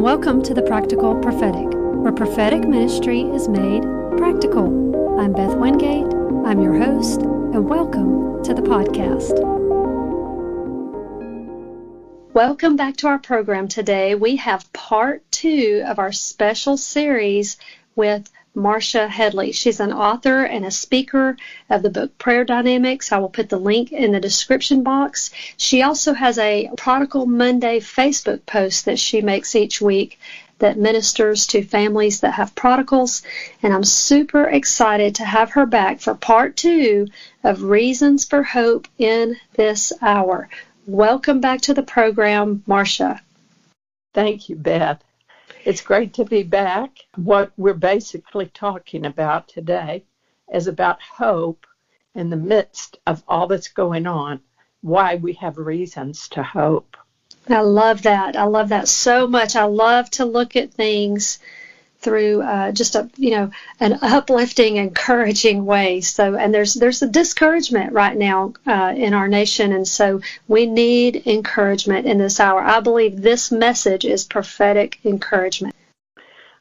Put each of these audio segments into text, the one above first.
and welcome to the Practical Prophetic, where prophetic ministry is made practical. I'm Beth Wingate, I'm your host, and welcome to the podcast. Welcome back to our program today. We have part two of our special series with Marsha Headley. She's an author and a speaker of the book Prayer Dynamics. I will put the link in the description box. She also has a Prodigal Monday Facebook post that she makes each week that ministers to families that have prodigals. And I'm super excited to have her back for part two of Reasons for Hope in this hour. Welcome back to the program, Marsha. Thank you, Beth. It's great to be back. What we're basically talking about today is about hope in the midst of all that's going on, why we have reasons to hope. I love that. I love that so much. I love to look at things through uh, just a you know an uplifting, encouraging way. So and there's there's a discouragement right now uh, in our nation, and so we need encouragement in this hour. I believe this message is prophetic encouragement.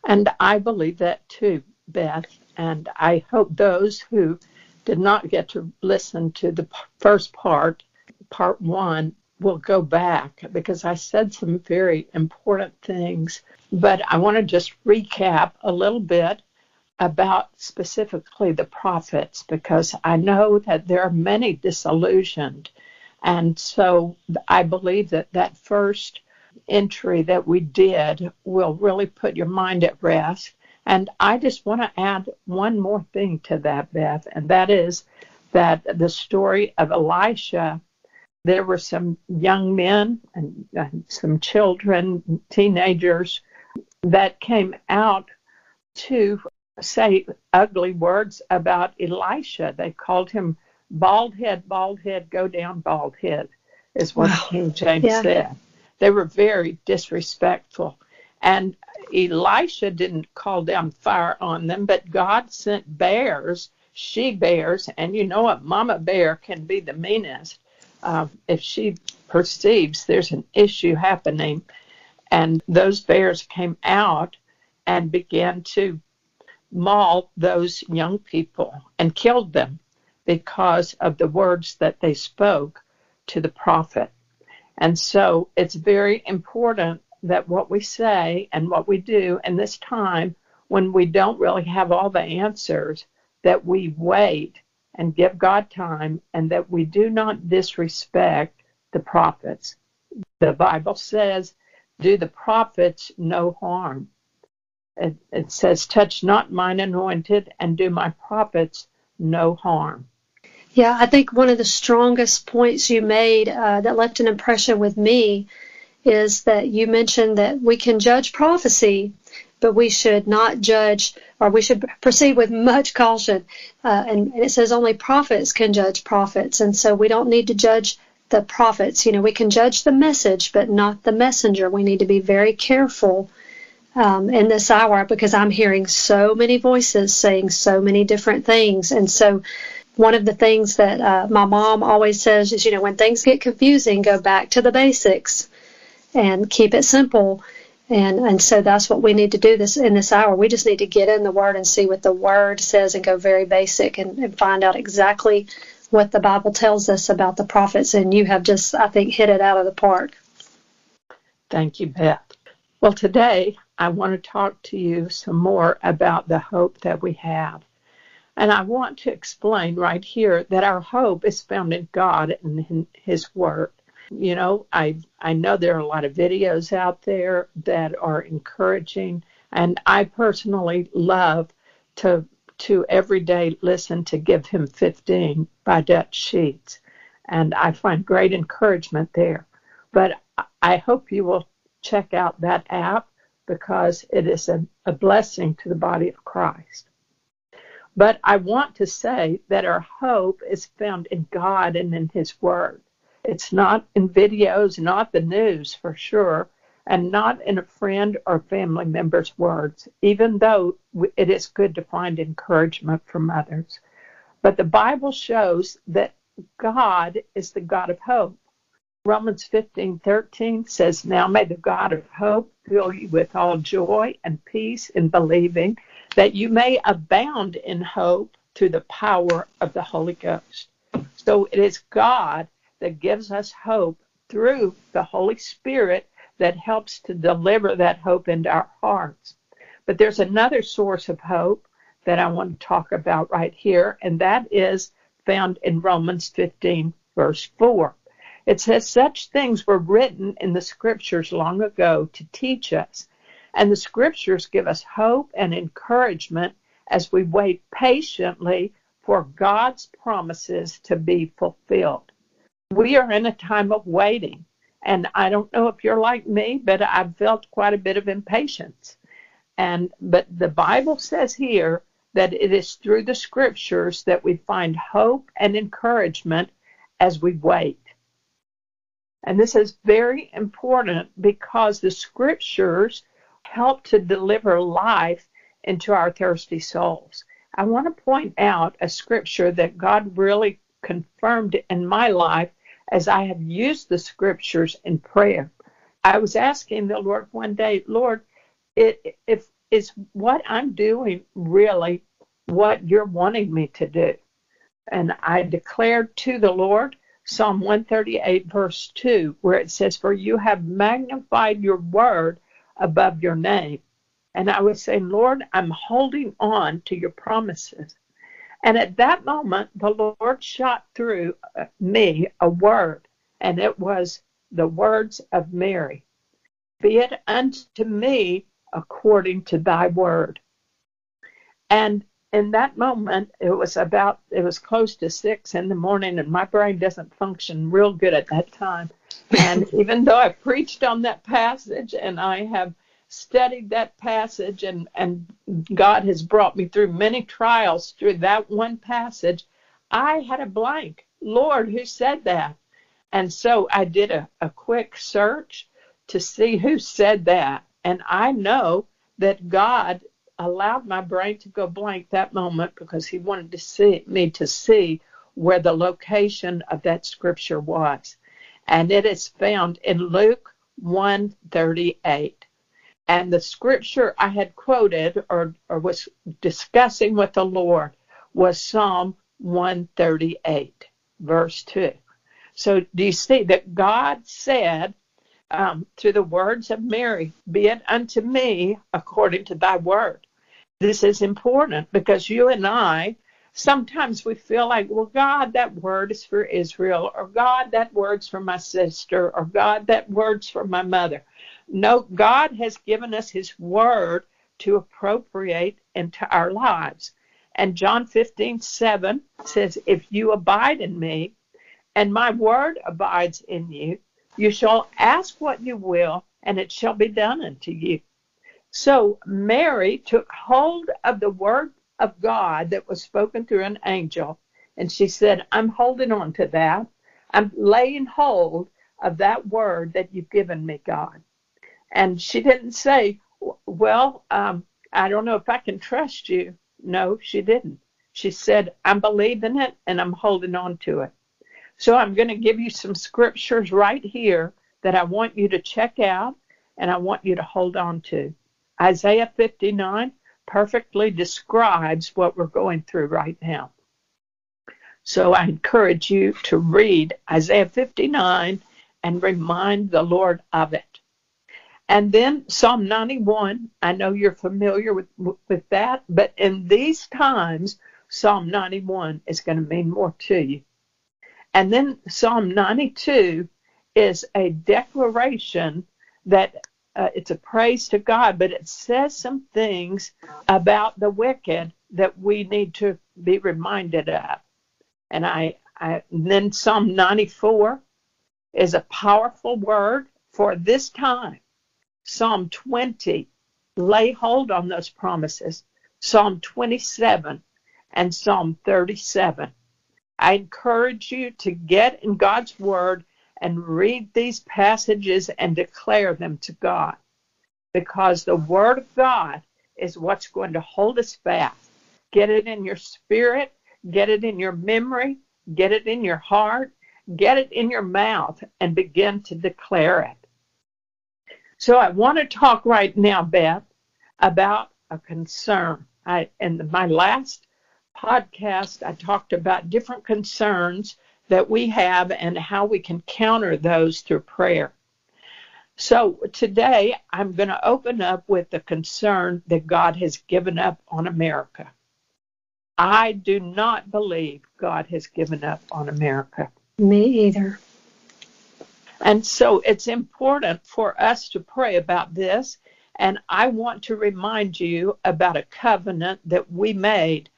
And I believe that too, Beth. And I hope those who did not get to listen to the first part, part one, will go back because I said some very important things but I want to just recap a little bit about specifically the prophets because I know that there are many disillusioned. And so I believe that that first entry that we did will really put your mind at rest. And I just want to add one more thing to that, Beth, and that is that the story of Elisha, there were some young men and, and some children, teenagers that came out to say ugly words about Elisha. They called him bald head, bald head, go down, bald head, is what wow. King James yeah. said. They were very disrespectful. And Elisha didn't call down fire on them, but God sent bears, she bears, and you know what? Mama bear can be the meanest. Uh, if she perceives there's an issue happening, and those bears came out and began to maul those young people and killed them because of the words that they spoke to the prophet. And so it's very important that what we say and what we do in this time when we don't really have all the answers, that we wait and give God time and that we do not disrespect the prophets. The Bible says do the prophets no harm. It, it says, Touch not mine anointed, and do my prophets no harm. Yeah, I think one of the strongest points you made uh, that left an impression with me is that you mentioned that we can judge prophecy, but we should not judge, or we should proceed with much caution. Uh, and, and, it says only prophets can judge prophets, and so we don't need to judge the prophets. You know, we can judge the message, but not the messenger. We need to be very careful um, in this hour because I'm hearing so many voices saying so many different things. And so, one of the things that uh, my mom always says is, you know, when things get confusing, go back to the basics and keep it simple. And and so that's what we need to do this in this hour. We just need to get in the Word and see what the Word says and go very basic and, and find out exactly what the Bible tells us about the prophets, and you have just, I think, hit it out of the park. Thank you, Beth. Well, today I want to talk to you some more about the hope that we have. And I want to explain right here that our hope is found in God and in His Word. You know, I I know there are a lot of videos out there that are encouraging, and I personally love to to every day listen to Give Him 15 by Dutch Sheets. And I find great encouragement there. But I hope you will check out that app because it is a, a blessing to the body of Christ. But I want to say that our hope is found in God and in His Word. It's not in videos, not the news for sure, and not in a friend or family member's words, even though it is good to find encouragement from others. But the Bible shows that God is the God of hope. Romans 15:13 says, "Now may the God of hope fill you with all joy and peace in believing, that you may abound in hope through the power of the Holy Ghost." So it is God that gives us hope through the Holy Spirit that helps to deliver that hope into our hearts. But there's another source of hope that I want to talk about right here, and that is found in Romans 15, verse 4. It says, Such things were written in the scriptures long ago to teach us. And the scriptures give us hope and encouragement as we wait patiently for God's promises to be fulfilled. We are in a time of waiting. And I don't know if you're like me, but I've felt quite a bit of impatience. And but the Bible says here that it is through the scriptures that we find hope and encouragement as we wait. And this is very important because the scriptures help to deliver life into our thirsty souls. I want to point out a scripture that God really confirmed in my life as I have used the scriptures in prayer. I was asking the Lord one day, Lord, it, if is what I'm doing really what you're wanting me to do? And I declared to the Lord Psalm 138, verse 2, where it says, For you have magnified your word above your name. And I was saying, Lord, I'm holding on to your promises. And at that moment, the Lord shot through uh, me a word, and it was the words of Mary Be it unto me according to thy word. And in that moment, it was about, it was close to six in the morning, and my brain doesn't function real good at that time. And even though I preached on that passage and I have studied that passage, and, and God has brought me through many trials through that one passage, I had a blank. Lord, who said that? And so I did a, a quick search to see who said that. And I know that God allowed my brain to go blank that moment because he wanted to see me to see where the location of that scripture was. And it is found in Luke 138. And the scripture I had quoted or, or was discussing with the Lord was Psalm 138, verse 2. So do you see that God said um, through the words of Mary, Be it unto me according to thy word. This is important because you and I, sometimes we feel like, well, God, that word is for Israel, or God, that word's for my sister, or God, that word's for my mother. No, God has given us his word to appropriate into our lives. And John 15, 7 says, If you abide in me, and my word abides in you, you shall ask what you will, and it shall be done unto you. So Mary took hold of the word of God that was spoken through an angel, and she said, I'm holding on to that. I'm laying hold of that word that you've given me, God. And she didn't say, Well, um, I don't know if I can trust you. No, she didn't. She said, I'm believing it and I'm holding on to it. So I'm going to give you some scriptures right here that I want you to check out and I want you to hold on to. Isaiah 59 perfectly describes what we're going through right now. So I encourage you to read Isaiah 59 and remind the Lord of it. And then Psalm 91, I know you're familiar with, with that, but in these times, Psalm 91 is going to mean more to you. And then Psalm 92 is a declaration that uh, it's a praise to God, but it says some things about the wicked that we need to be reminded of. And I, I then Psalm 94 is a powerful word for this time. Psalm 20, lay hold on those promises. Psalm 27 and Psalm 37. I encourage you to get in God's Word and read these passages and declare them to God. Because the Word of God is what's going to hold us fast. Get it in your spirit, get it in your memory, get it in your heart, get it in your mouth and begin to declare it. So I want to talk right now, Beth, about a concern. I in my last podcast I talked about different concerns that we have and how we can counter those through prayer. So today I'm going to open up with the concern that God has given up on America. I do not believe God has given up on America. Me either. And so it's important for us to pray about this. And I want to remind you about a covenant that we made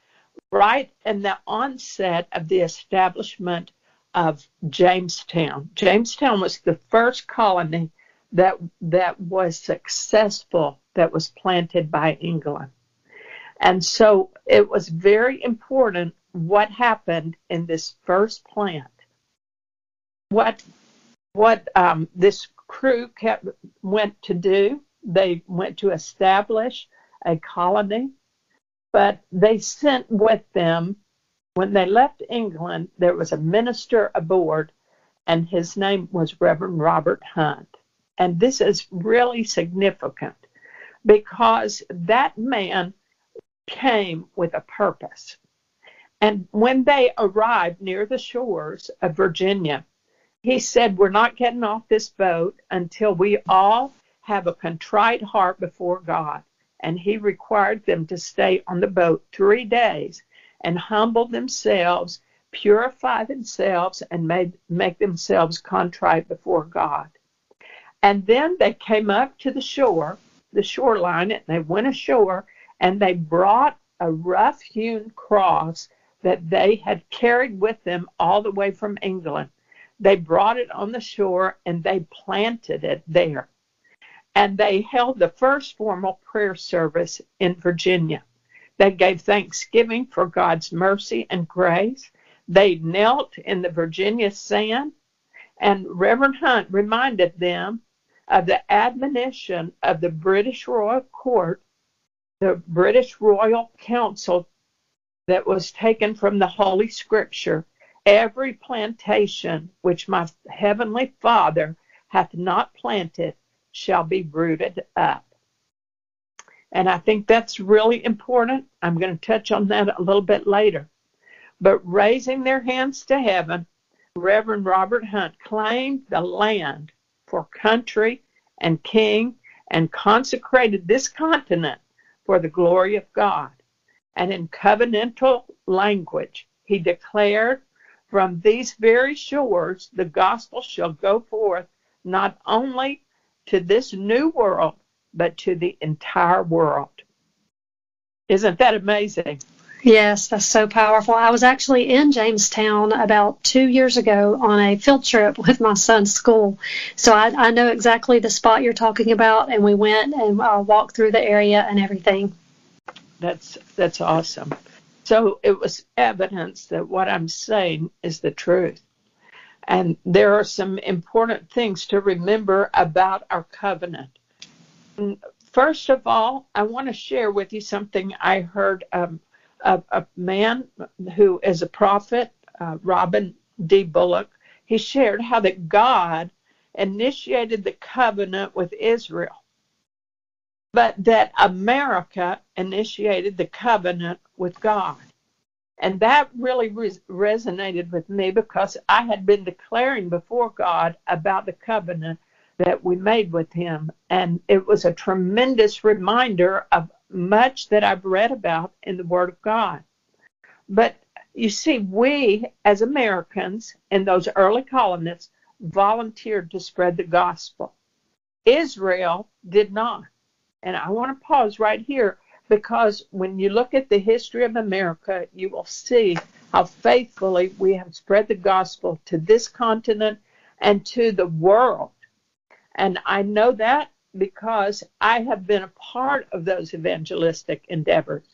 right in the onset of the establishment of Jamestown. Jamestown was the first colony that that was successful that was planted by England. And so it was very important what happened in this first plant. What what um, this crew kept went to do, they went to establish a colony, but they sent with them when they left England, there was a minister aboard, and his name was Reverend Robert Hunt. And this is really significant because that man came with a purpose. And when they arrived near the shores of Virginia, he said, We're not getting off this boat until we all have a contrite heart before God. And he required them to stay on the boat three days and humble themselves, purify themselves, and make, make themselves contrite before God. And then they came up to the shore, the shoreline, and they went ashore and they brought a rough hewn cross that they had carried with them all the way from England. They brought it on the shore and they planted it there. And they held the first formal prayer service in Virginia. They gave thanksgiving for God's mercy and grace. They knelt in the Virginia sand, and Reverend Hunt reminded them of the admonition of the British Royal Court, the British Royal Council that was taken from the Holy Scripture. Every plantation which my heavenly Father hath not planted shall be rooted up. And I think that's really important. I'm going to touch on that a little bit later. But raising their hands to heaven, Reverend Robert Hunt claimed the land for country and king and consecrated this continent for the glory of God. And in covenantal language, he declared, From these very shores the gospel shall go forth not only to this new world, but to the entire world. Isn't that amazing? Yes, that's so powerful. I was actually in Jamestown about two years ago on a field trip with my son's school. So I, I know exactly the spot you're talking about, and we went and uh, walked through the area and everything. That's that's awesome. So it was evidence that what I'm saying is the truth. And there are some important things to remember about our covenant. First of all, I want to share with you something I heard um, a, a man who is a prophet, uh, Robin D. Bullock, he shared how that God initiated the covenant with Israel, but that America initiated the covenant with God. And that really res- resonated with me because I had been declaring before God about the covenant that we made with Him. And it was a tremendous reminder of much that I've read about in the Word of God. But you see, we as Americans and those early colonists volunteered to spread the gospel. Israel did not. And I want to pause right here because when you look at the history of America, you will see how faithfully we have spread the gospel to this continent and to the world. And I know that because I have been a part of those evangelistic endeavors.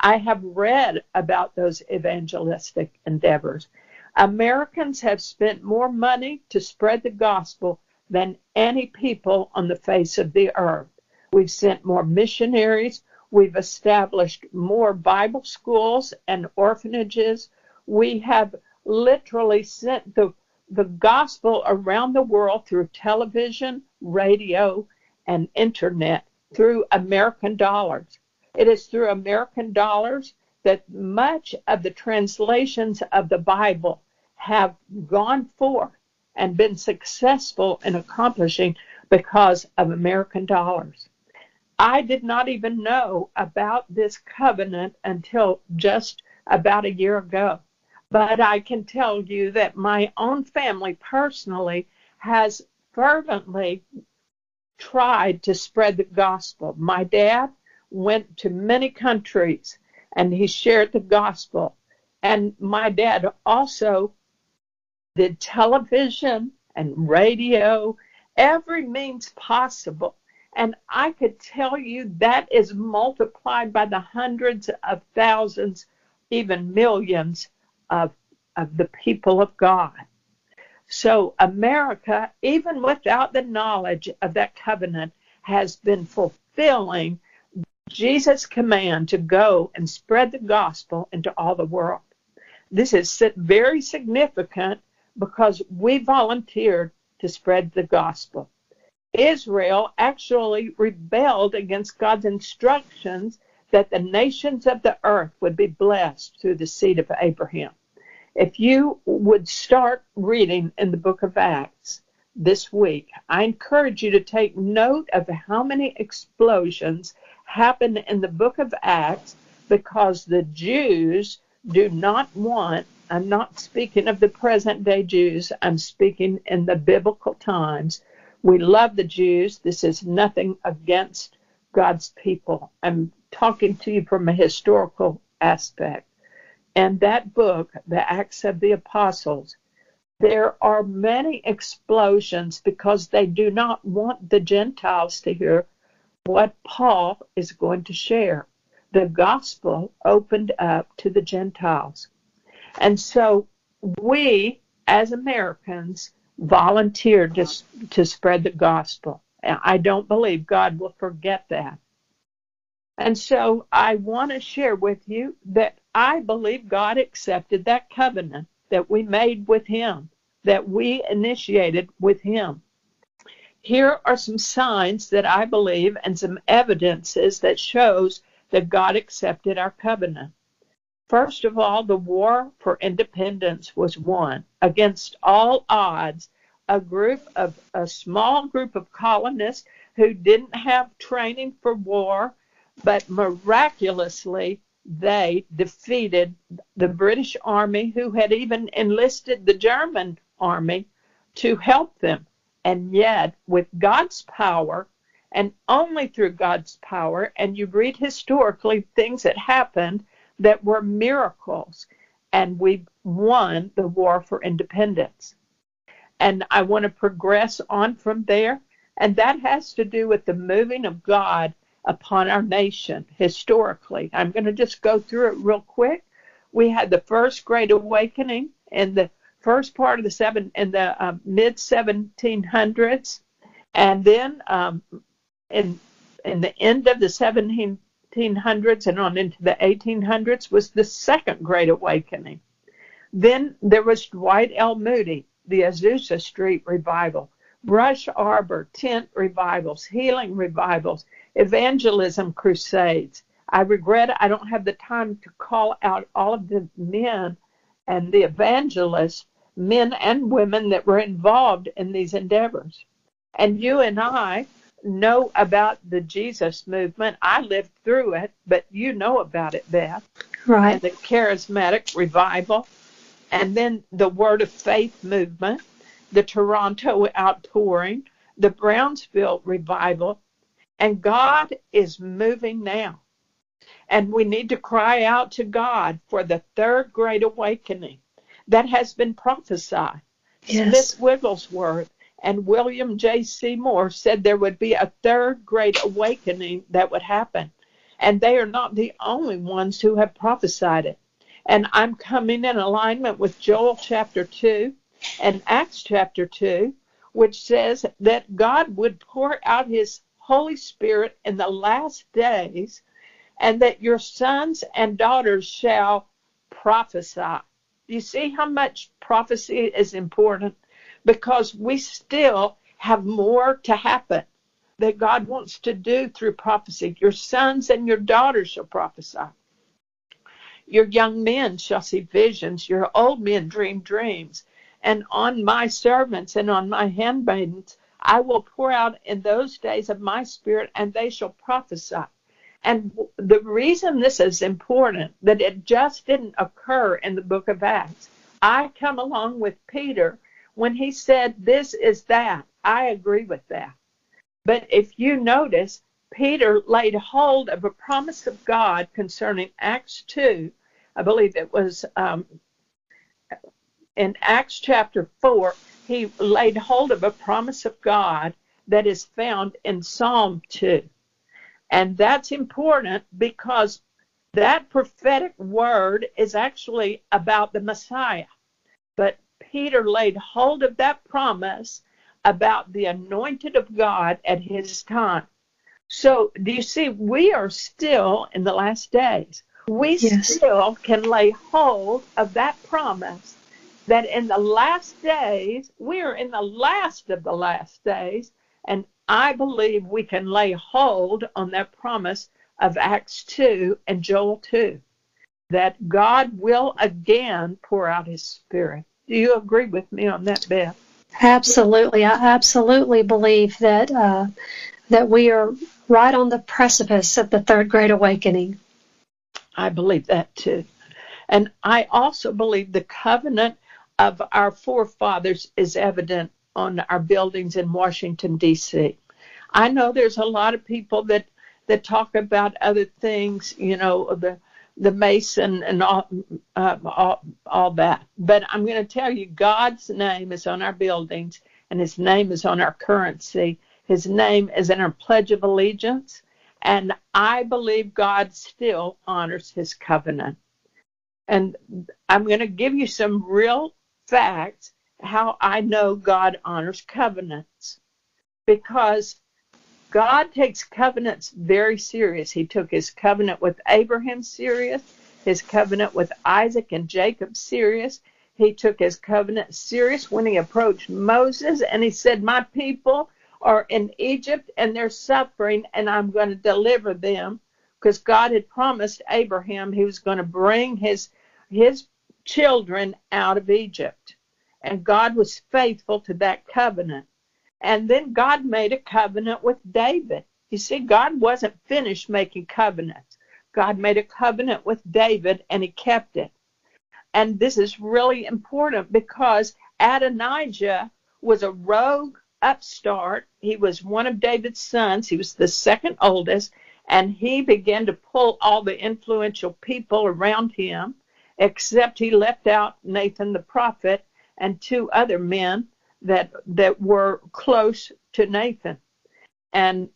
I have read about those evangelistic endeavors. Americans have spent more money to spread the gospel than any people on the face of the earth. We've sent more missionaries. We've established more Bible schools and orphanages. We have literally sent the the gospel around the world through television, radio, and internet through American dollars. It is through American dollars that much of the translations of the Bible have gone forth and been successful in accomplishing because of American dollars. I did not even know about this covenant until just about a year ago. But I can tell you that my own family personally has fervently tried to spread the gospel. My dad went to many countries and he shared the gospel. And my dad also did television and radio, every means possible and I could tell you that is multiplied by the hundreds of thousands, even millions of, of the people of God. So America, even without the knowledge of that covenant, has been fulfilling Jesus' command to go and spread the gospel into all the world. This is very significant because we volunteered to spread the gospel. Israel actually rebelled against God's instructions that the nations of the earth would be blessed through the seed of Abraham. If you would start reading in the book of Acts this week, I encourage you to take note of how many explosions happen in the book of Acts because the Jews do not want, I'm not speaking of the present day Jews, I'm speaking in the biblical times we love the Jews. This is nothing against God's people. I'm talking to you from a historical aspect. And that book, The Acts of the Apostles, there are many explosions because they do not want the Gentiles to hear what Paul is going to share. The gospel opened up to the Gentiles. And so we, as Americans, volunteered to, to spread the gospel. I don't believe God will forget that. And so I want to share with you that I believe God accepted that covenant that we made with Him, that we initiated with Him. Here are some signs that I believe and some evidences that shows that God accepted our covenant. First of all, the war for independence was won against all odds. A group of a small group of colonists who didn't have training for war, but miraculously they defeated the British army, who had even enlisted the German army to help them. And yet, with God's power, and only through God's power, and you read historically things that happened that were miracles. And we won the war for independence. And I want to progress on from there. And that has to do with the moving of God upon our nation historically. I'm going to just go through it real quick. We had the first Great Awakening in the first part of the seven in the uh, mid 1700s, and then um, in in the end of the 1700s and on into the 1800s was the Second Great Awakening. Then there was Dwight L. Moody, the Azusa Street revival, Brush Arbor tent revivals, healing revivals, evangelism crusades. I regret I don't have the time to call out all of the men and the evangelists, men and women that were involved in these endeavors. And you and I know about the Jesus movement. I lived through it, but you know about it, Beth. Right. And the charismatic revival, and then the Word of Faith movement, the Toronto outpouring, the Brownsville revival. And God is moving now. And we need to cry out to God for the third great awakening that has been prophesied. Yes. Smith Wigglesworth and William J. Seymour said there would be a third great awakening that would happen. And they are not the only ones who have prophesied it. And I'm coming in alignment with Joel chapter 2 and Acts chapter 2, which says that God would pour out his Holy Spirit in the last days, and that your sons and daughters shall prophesy. You see how much prophecy is important? Because we still have more to happen that God wants to do through prophecy. Your sons and your daughters shall prophesy. Your young men shall see visions. Your old men dream dreams. And on my servants and on my handmaidens I will pour out in those days of my spirit, and they shall prophesy. And the reason this is important, that it just didn't occur in the book of Acts. I come along with Peter when he said, This is that. I agree with that. But if you notice, Peter laid hold of a promise of God concerning Acts 2. I believe it was um, in Acts chapter 4. He laid hold of a promise of God that is found in Psalm 2. And that's important because that prophetic word is actually about the Messiah. But Peter laid hold of that promise about the anointed of God at his time. So, do you see, we are still in the last days. We yes. still can lay hold of that promise that in the last days, we are in the last of the last days, and I believe we can lay hold on that promise of Acts 2 and Joel 2 that God will again pour out his spirit. Do you agree with me on that, Beth? Absolutely. I absolutely believe that uh, that we are right on the precipice of the third great awakening. I believe that too. And I also believe the covenant of our forefathers is evident on our buildings in Washington D.C. I know there's a lot of people that that talk about other things, you know, the the Mason and all, uh, all, all that. But I'm going to tell you, God's name is on our buildings, and His name is on our currency. His name is in our Pledge of Allegiance, and I believe God still honors His covenant. And I'm going to give you some real facts how I know God honors covenants because God takes covenants very serious. He took his covenant with Abraham serious, his covenant with Isaac and Jacob serious. He took his covenant serious when he approached Moses and he said, My people are in Egypt and they're suffering, and I'm going to deliver them. Because God had promised Abraham he was going to bring his his children out of Egypt. And God was faithful to that covenant. And then God made a covenant with David. You see, God wasn't finished making covenants. God made a covenant with David and he kept it. And this is really important because Adonijah was a rogue upstart. He was one of David's sons. He was the second oldest. And he began to pull all the influential people around him, except he left out Nathan the prophet and two other men that that were close to Nathan. And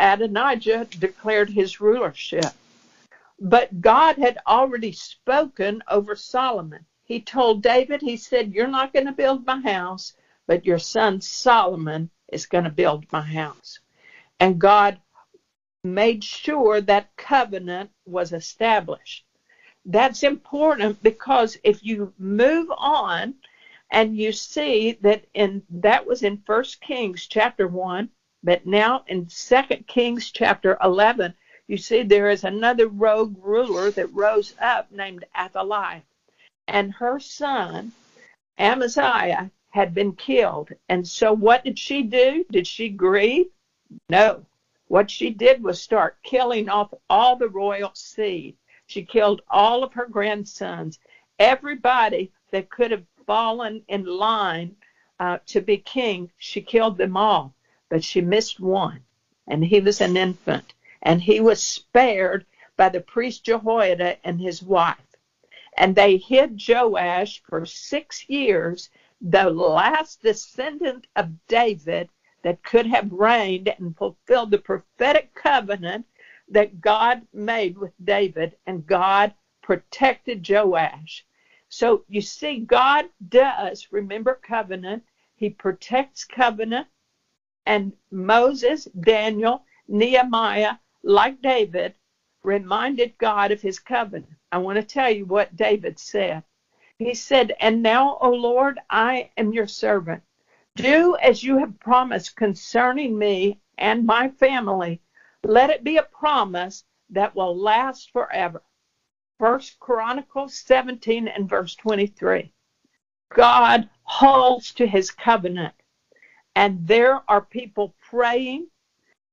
Adonijah declared his rulership. But God had already spoken over Solomon. He told David, he said, You're not going to build my house, but your son Solomon is going to build my house. And God made sure that covenant was established. That's important because if you move on and you see that in that was in First Kings chapter one, but now in Second Kings chapter eleven, you see there is another rogue ruler that rose up named Athaliah, and her son Amaziah had been killed. And so what did she do? Did she grieve? No. What she did was start killing off all the royal seed. She killed all of her grandsons, everybody that could have fallen in line uh, to be king, she killed them all, but she missed one, and he was an infant, and he was spared by the priest Jehoiada and his wife. And they hid Joash for six years, the last descendant of David that could have reigned and fulfilled the prophetic covenant that God made with David, and God protected Joash. So you see, God does remember covenant. He protects covenant. And Moses, Daniel, Nehemiah, like David, reminded God of his covenant. I want to tell you what David said. He said, And now, O Lord, I am your servant. Do as you have promised concerning me and my family. Let it be a promise that will last forever. First Chronicles 17 and verse 23. God holds to his covenant. And there are people praying.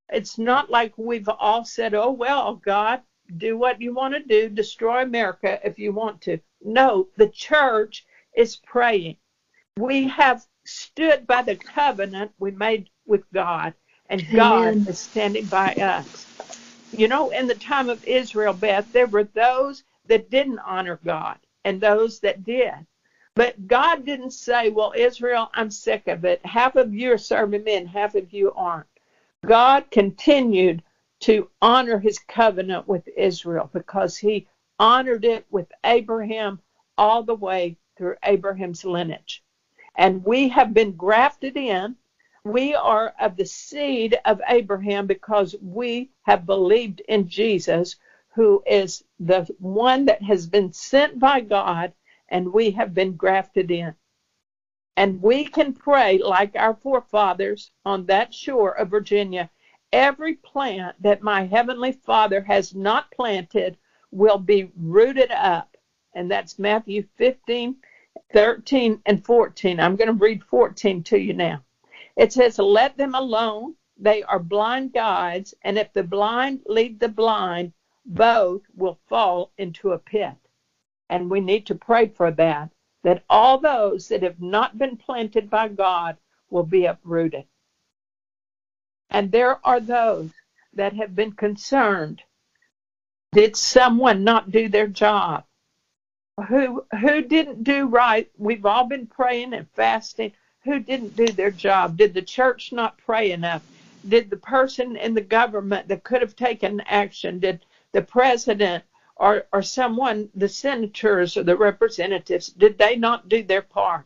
It's not like we've all said, oh, well, God, do what you want to do, destroy America if you want to. No, the church is praying. We have stood by the covenant we made with God, and God Amen. is standing by us. You know, in the time of Israel, Beth, there were those that didn't honor God and those that did. But God didn't say, Well, Israel, I'm sick of it. Half of you are serving men, half of you aren't. God continued to honor his covenant with Israel because he honored it with Abraham all the way through Abraham's lineage. And we have been grafted in. We are of the seed of Abraham because we have believed in Jesus, who is the one that has been sent by God, and we have been grafted in. And we can pray like our forefathers on that shore of Virginia. Every plant that my Heavenly Father has not planted will be rooted up. And that's Matthew 15, 13, and 14. I'm going to read 14 to you now. It says, Let them alone. They are blind guides, and if the blind lead the blind, both will fall into a pit. And we need to pray for that, that all those that have not been planted by God will be uprooted. And there are those that have been concerned. Did someone not do their job? Who who didn't do right? We've all been praying and fasting. Who didn't do their job? Did the church not pray enough? Did the person in the government that could have taken action, did the president or, or someone, the senators or the representatives, did they not do their part?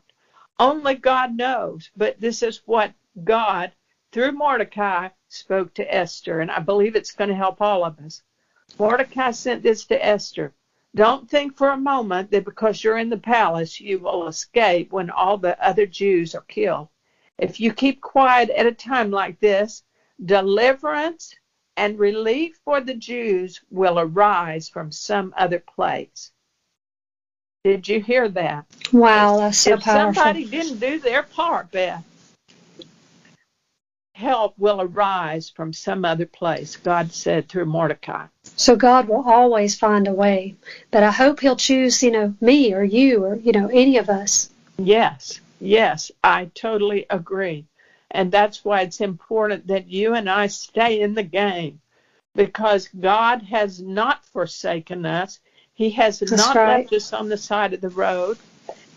Only God knows. But this is what God, through Mordecai, spoke to Esther. And I believe it's going to help all of us. Mordecai sent this to Esther. Don't think for a moment that because you're in the palace, you will escape when all the other Jews are killed. If you keep quiet at a time like this, deliverance and relief for the Jews will arise from some other place. Did you hear that? Wow, that's so if powerful. somebody didn't do their part, Beth, help will arise from some other place, God said through Mordecai. So God will always find a way. But I hope he'll choose, you know, me or you or, you know, any of us. Yes, yes, I totally agree. And that's why it's important that you and I stay in the game because God has not forsaken us. He has that's not right. left us on the side of the road.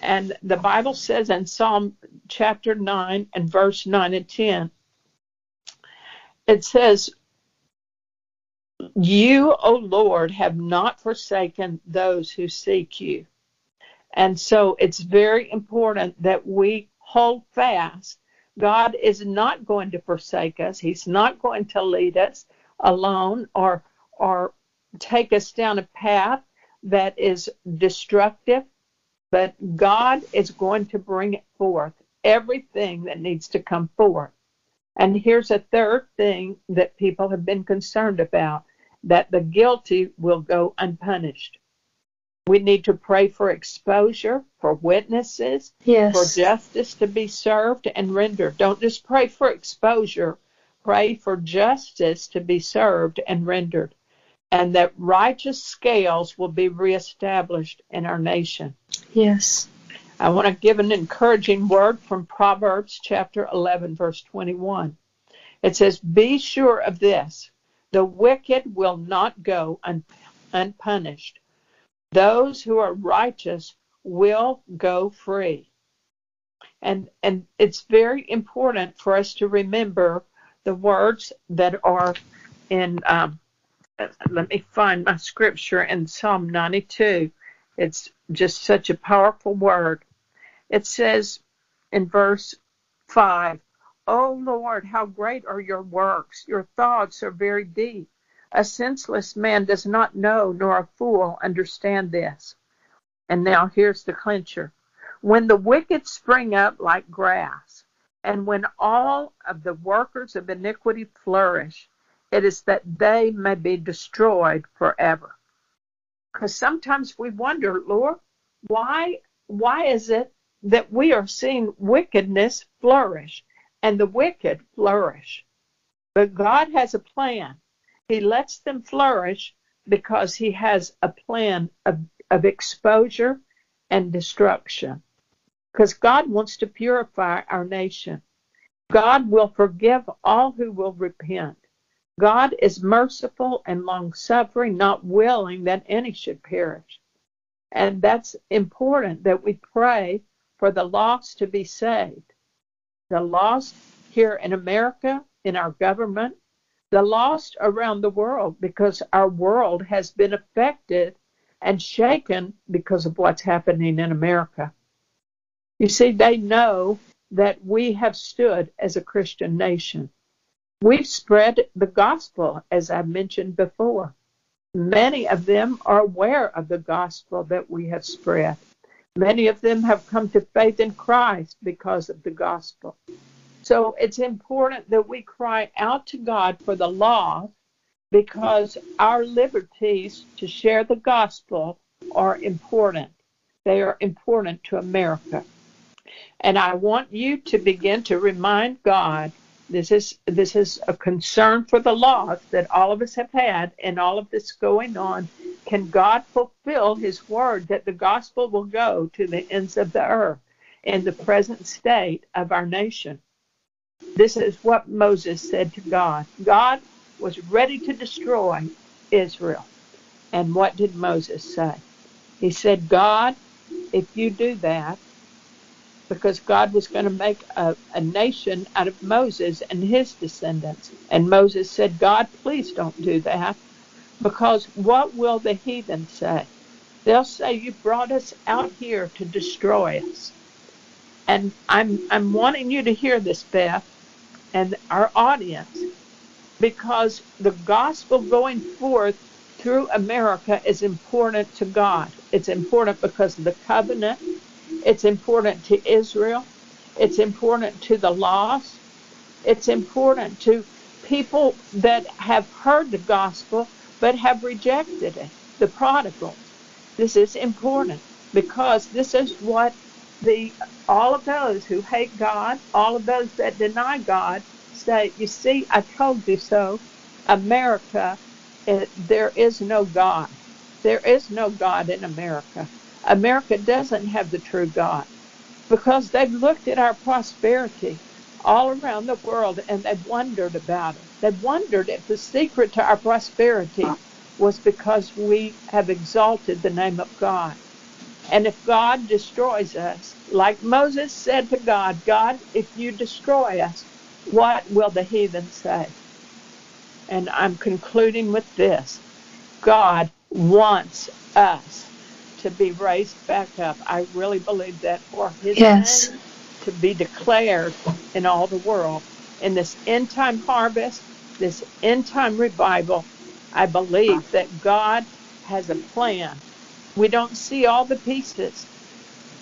And the Bible says in Psalm chapter 9 and verse 9 and 10, it says, You, O Lord, have not forsaken those who seek you. And so it's very important that we hold fast God is not going to forsake us. He's not going to lead us alone or or take us down a path that is destructive, but God is going to bring forth everything that needs to come forth. And here's a third thing that people have been concerned about that the guilty will go unpunished. We need to pray for exposure, for witnesses, yes. for justice to be served and rendered. Don't just pray for exposure, pray for justice to be served and rendered, and that righteous scales will be reestablished in our nation. Yes. I want to give an encouraging word from Proverbs chapter 11, verse 21. It says, Be sure of this the wicked will not go un- unpunished those who are righteous will go free. And, and it's very important for us to remember the words that are in, um, let me find my scripture in Psalm 92. It's just such a powerful word. It says in verse five, 5, O Lord, how great are your works! Your thoughts are very deep. A senseless man does not know, nor a fool understand this. And now here's the clincher. When the wicked spring up like grass, and when all of the workers of iniquity flourish, it is that they may be destroyed forever. Because sometimes we wonder, Lord, why why is it that we are seeing wickedness flourish and the wicked flourish? But God has a plan. He lets them flourish because he has a plan of, of exposure and destruction. Because God wants to purify our nation. God will forgive all who will repent. God is merciful and long suffering, not willing that any should perish. And that's important that we pray for the lost to be saved. The lost here in America, in our government, the lost around the world, because our world has been affected and shaken because of what's happening in America. You see, they know that we have stood as a Christian nation. We've spread the gospel, as I mentioned before. Many of them are aware of the gospel that we have spread. Many of them have come to faith in Christ because of the gospel. So it's important that we cry out to God for the lost because our liberties to share the gospel are important. They are important to America. And I want you to begin to remind God this is this is a concern for the lost that all of us have had and all of this going on. Can God fulfill his word that the gospel will go to the ends of the earth in the present state of our nation? This is what Moses said to God. God was ready to destroy Israel. And what did Moses say? He said, God, if you do that, because God was going to make a, a nation out of Moses and his descendants. And Moses said, God, please don't do that, because what will the heathen say? They'll say, You brought us out here to destroy us. And I'm, I'm wanting you to hear this, Beth, and our audience, because the gospel going forth through America is important to God. It's important because of the covenant it's important to Israel. It's important to the lost. It's important to people that have heard the gospel but have rejected it, the prodigals. This is important because this is what the all of those who hate God, all of those that deny God say, you see, I told you so. America, it, there is no God. There is no God in America. America doesn't have the true God because they've looked at our prosperity all around the world and they've wondered about it. They've wondered if the secret to our prosperity was because we have exalted the name of God. And if God destroys us, like Moses said to God, God, if you destroy us, what will the heathen say? And I'm concluding with this God wants us to be raised back up. I really believe that for his yes. name to be declared in all the world. In this end time harvest, this end time revival, I believe that God has a plan. We don't see all the pieces,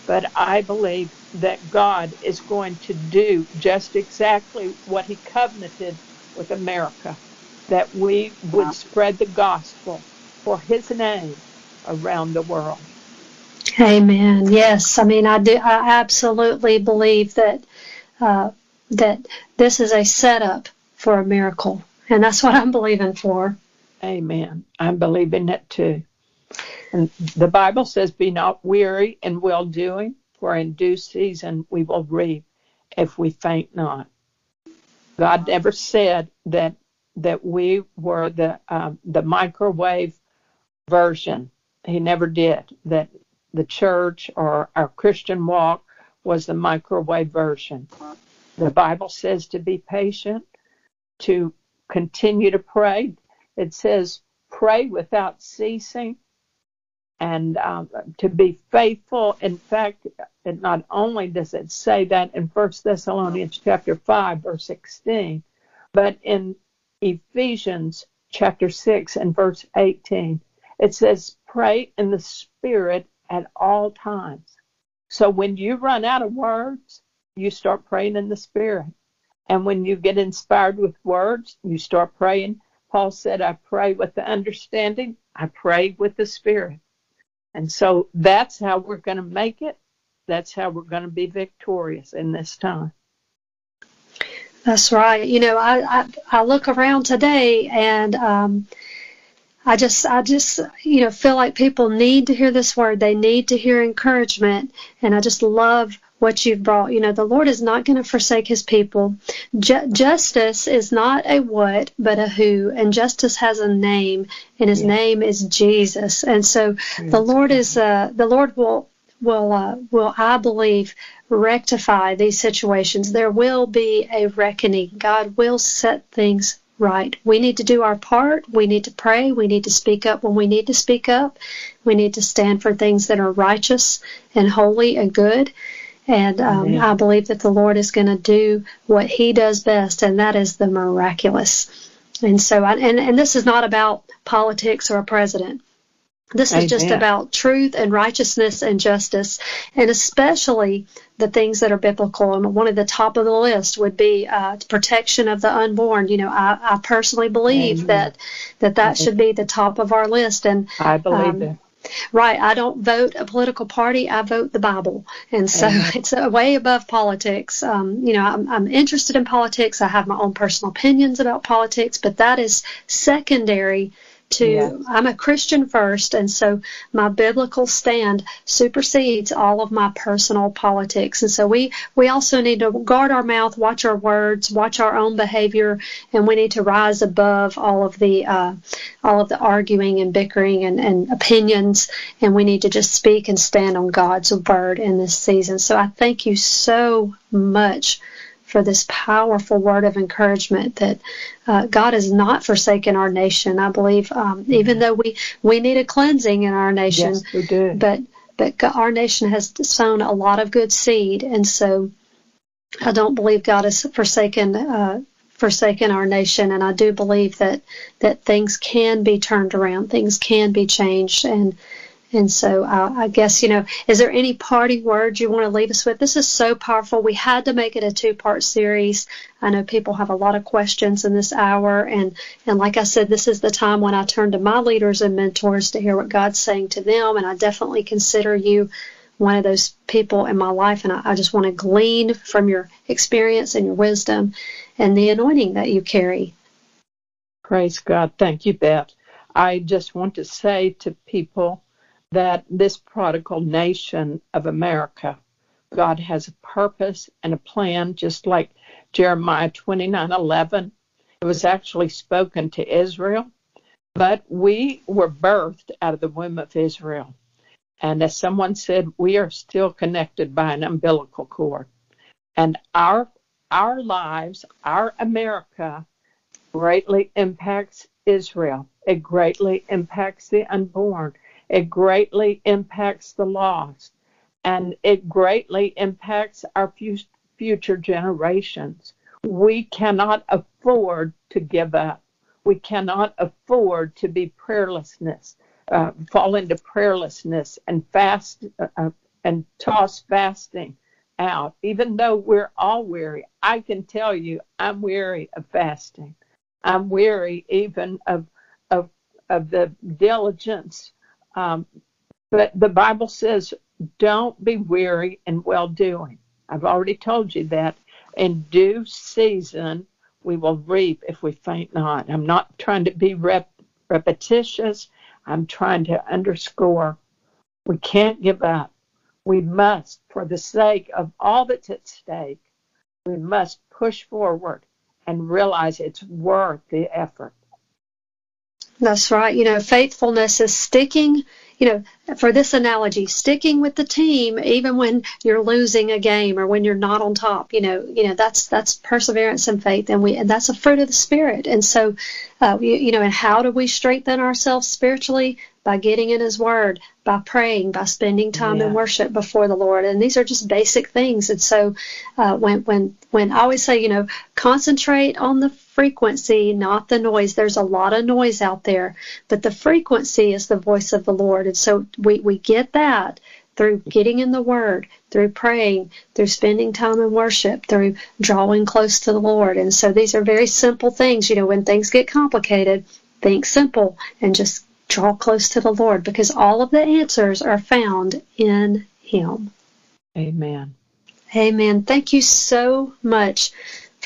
but I believe that God is going to do just exactly what he covenanted with America, that we would spread the gospel for his name around the world. Amen. Yes, I mean, I do. I absolutely believe that uh, that this is a setup for a miracle, and that's what I'm believing for. Amen. I'm believing it too. And the Bible says, "Be not weary in well doing, for in due season we will reap if we faint not." God never said that that we were the um, the microwave version. He never did. That the church or our Christian walk was the microwave version. The Bible says to be patient, to continue to pray. It says pray without ceasing and um, to be faithful. In fact, it not only does it say that in 1 Thessalonians chapter 5, verse 16, but in Ephesians chapter 6 and verse 18, it says, pray in the spirit at all times. So when you run out of words, you start praying in the Spirit. And when you get inspired with words, you start praying. Paul said, I pray with the understanding, I pray with the Spirit. And so that's how we're going to make it. That's how we're going to be victorious in this time. That's right. You know, I, I, I look around today and um, I just I just you know feel like people need to hear this word. They need to hear encouragement, and I just love what you've brought. You know, the Lord is not going to forsake His people. Ju- justice is not a what, but a who, and justice has a name, and His yeah. name is Jesus. And so the Lord is uh, the Lord will will uh, will I believe rectify these situations. There will be a reckoning. God will set things right. We need to do our part. We need to pray. We need to speak up when we need to speak up. We need to stand for things that are righteous and holy and good. And um, I believe that the Lord is going to do what He does best, and that is the miraculous. And so, I, and and this is not about politics or a president. This is just about truth and righteousness and justice, and especially the things that are biblical. And one of the top of the list would be uh, protection of the unborn. You know, I, I personally believe Amen. that that that should be the top of our list. And I believe um, that. Right. I don't vote a political party. I vote the Bible. And so Amen. it's a way above politics. Um, you know, I'm, I'm interested in politics. I have my own personal opinions about politics, but that is secondary to yes. I'm a Christian first, and so my biblical stand supersedes all of my personal politics. And so we we also need to guard our mouth, watch our words, watch our own behavior, and we need to rise above all of the uh, all of the arguing and bickering and, and opinions, and we need to just speak and stand on God's word in this season. So I thank you so much for this powerful word of encouragement that uh, God has not forsaken our nation. I believe, um, mm-hmm. even though we, we need a cleansing in our nation, yes, we do. but but our nation has sown a lot of good seed, and so I don't believe God has forsaken uh, forsaken our nation, and I do believe that that things can be turned around, things can be changed, and and so uh, I guess, you know, is there any party words you want to leave us with? This is so powerful. We had to make it a two part series. I know people have a lot of questions in this hour. And, and like I said, this is the time when I turn to my leaders and mentors to hear what God's saying to them. And I definitely consider you one of those people in my life. And I, I just want to glean from your experience and your wisdom and the anointing that you carry. Praise God. Thank you, Beth. I just want to say to people, that this prodigal nation of America, God has a purpose and a plan, just like Jeremiah 29:11. It was actually spoken to Israel, but we were birthed out of the womb of Israel. And as someone said, we are still connected by an umbilical cord. And our our lives, our America greatly impacts Israel. It greatly impacts the unborn. It greatly impacts the lost, and it greatly impacts our future generations. We cannot afford to give up. We cannot afford to be prayerlessness, uh, fall into prayerlessness and fast uh, uh and toss fasting out. Even though we're all weary, I can tell you, I'm weary of fasting. I'm weary even of of of the diligence um, but the Bible says, don't be weary in well doing. I've already told you that. In due season, we will reap if we faint not. I'm not trying to be rep- repetitious. I'm trying to underscore we can't give up. We must, for the sake of all that's at stake, we must push forward and realize it's worth the effort. That's right. You know, faithfulness is sticking, you know, for this analogy, sticking with the team even when you're losing a game or when you're not on top. You know, you know that's that's perseverance and faith, and we and that's a fruit of the spirit. And so, uh, you, you know, and how do we strengthen ourselves spiritually? By getting in His Word, by praying, by spending time yeah. in worship before the Lord, and these are just basic things. And so, uh, when when when I always say, you know, concentrate on the frequency, not the noise. There's a lot of noise out there, but the frequency is the voice of the Lord. And so we, we get that through getting in the Word, through praying, through spending time in worship, through drawing close to the Lord. And so these are very simple things. You know, when things get complicated, think simple and just draw close to the Lord because all of the answers are found in Him. Amen. Amen. Thank you so much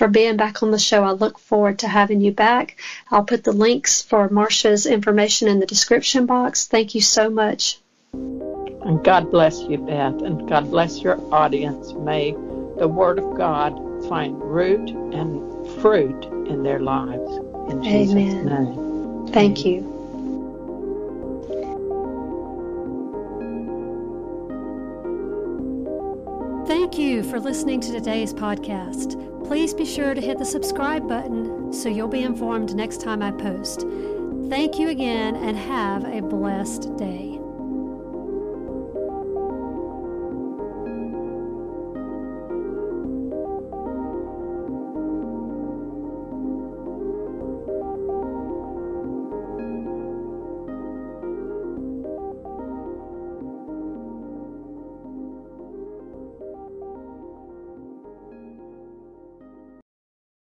for being back on the show. I look forward to having you back. I'll put the links for Marsha's information in the description box. Thank you so much. And God bless you, Beth, and God bless your audience. May the Word of God find root and fruit in their lives. In Jesus' Amen. name. Thank you. Thank you for listening to today's podcast. Please be sure to hit the subscribe button so you'll be informed next time I post. Thank you again and have a blessed day.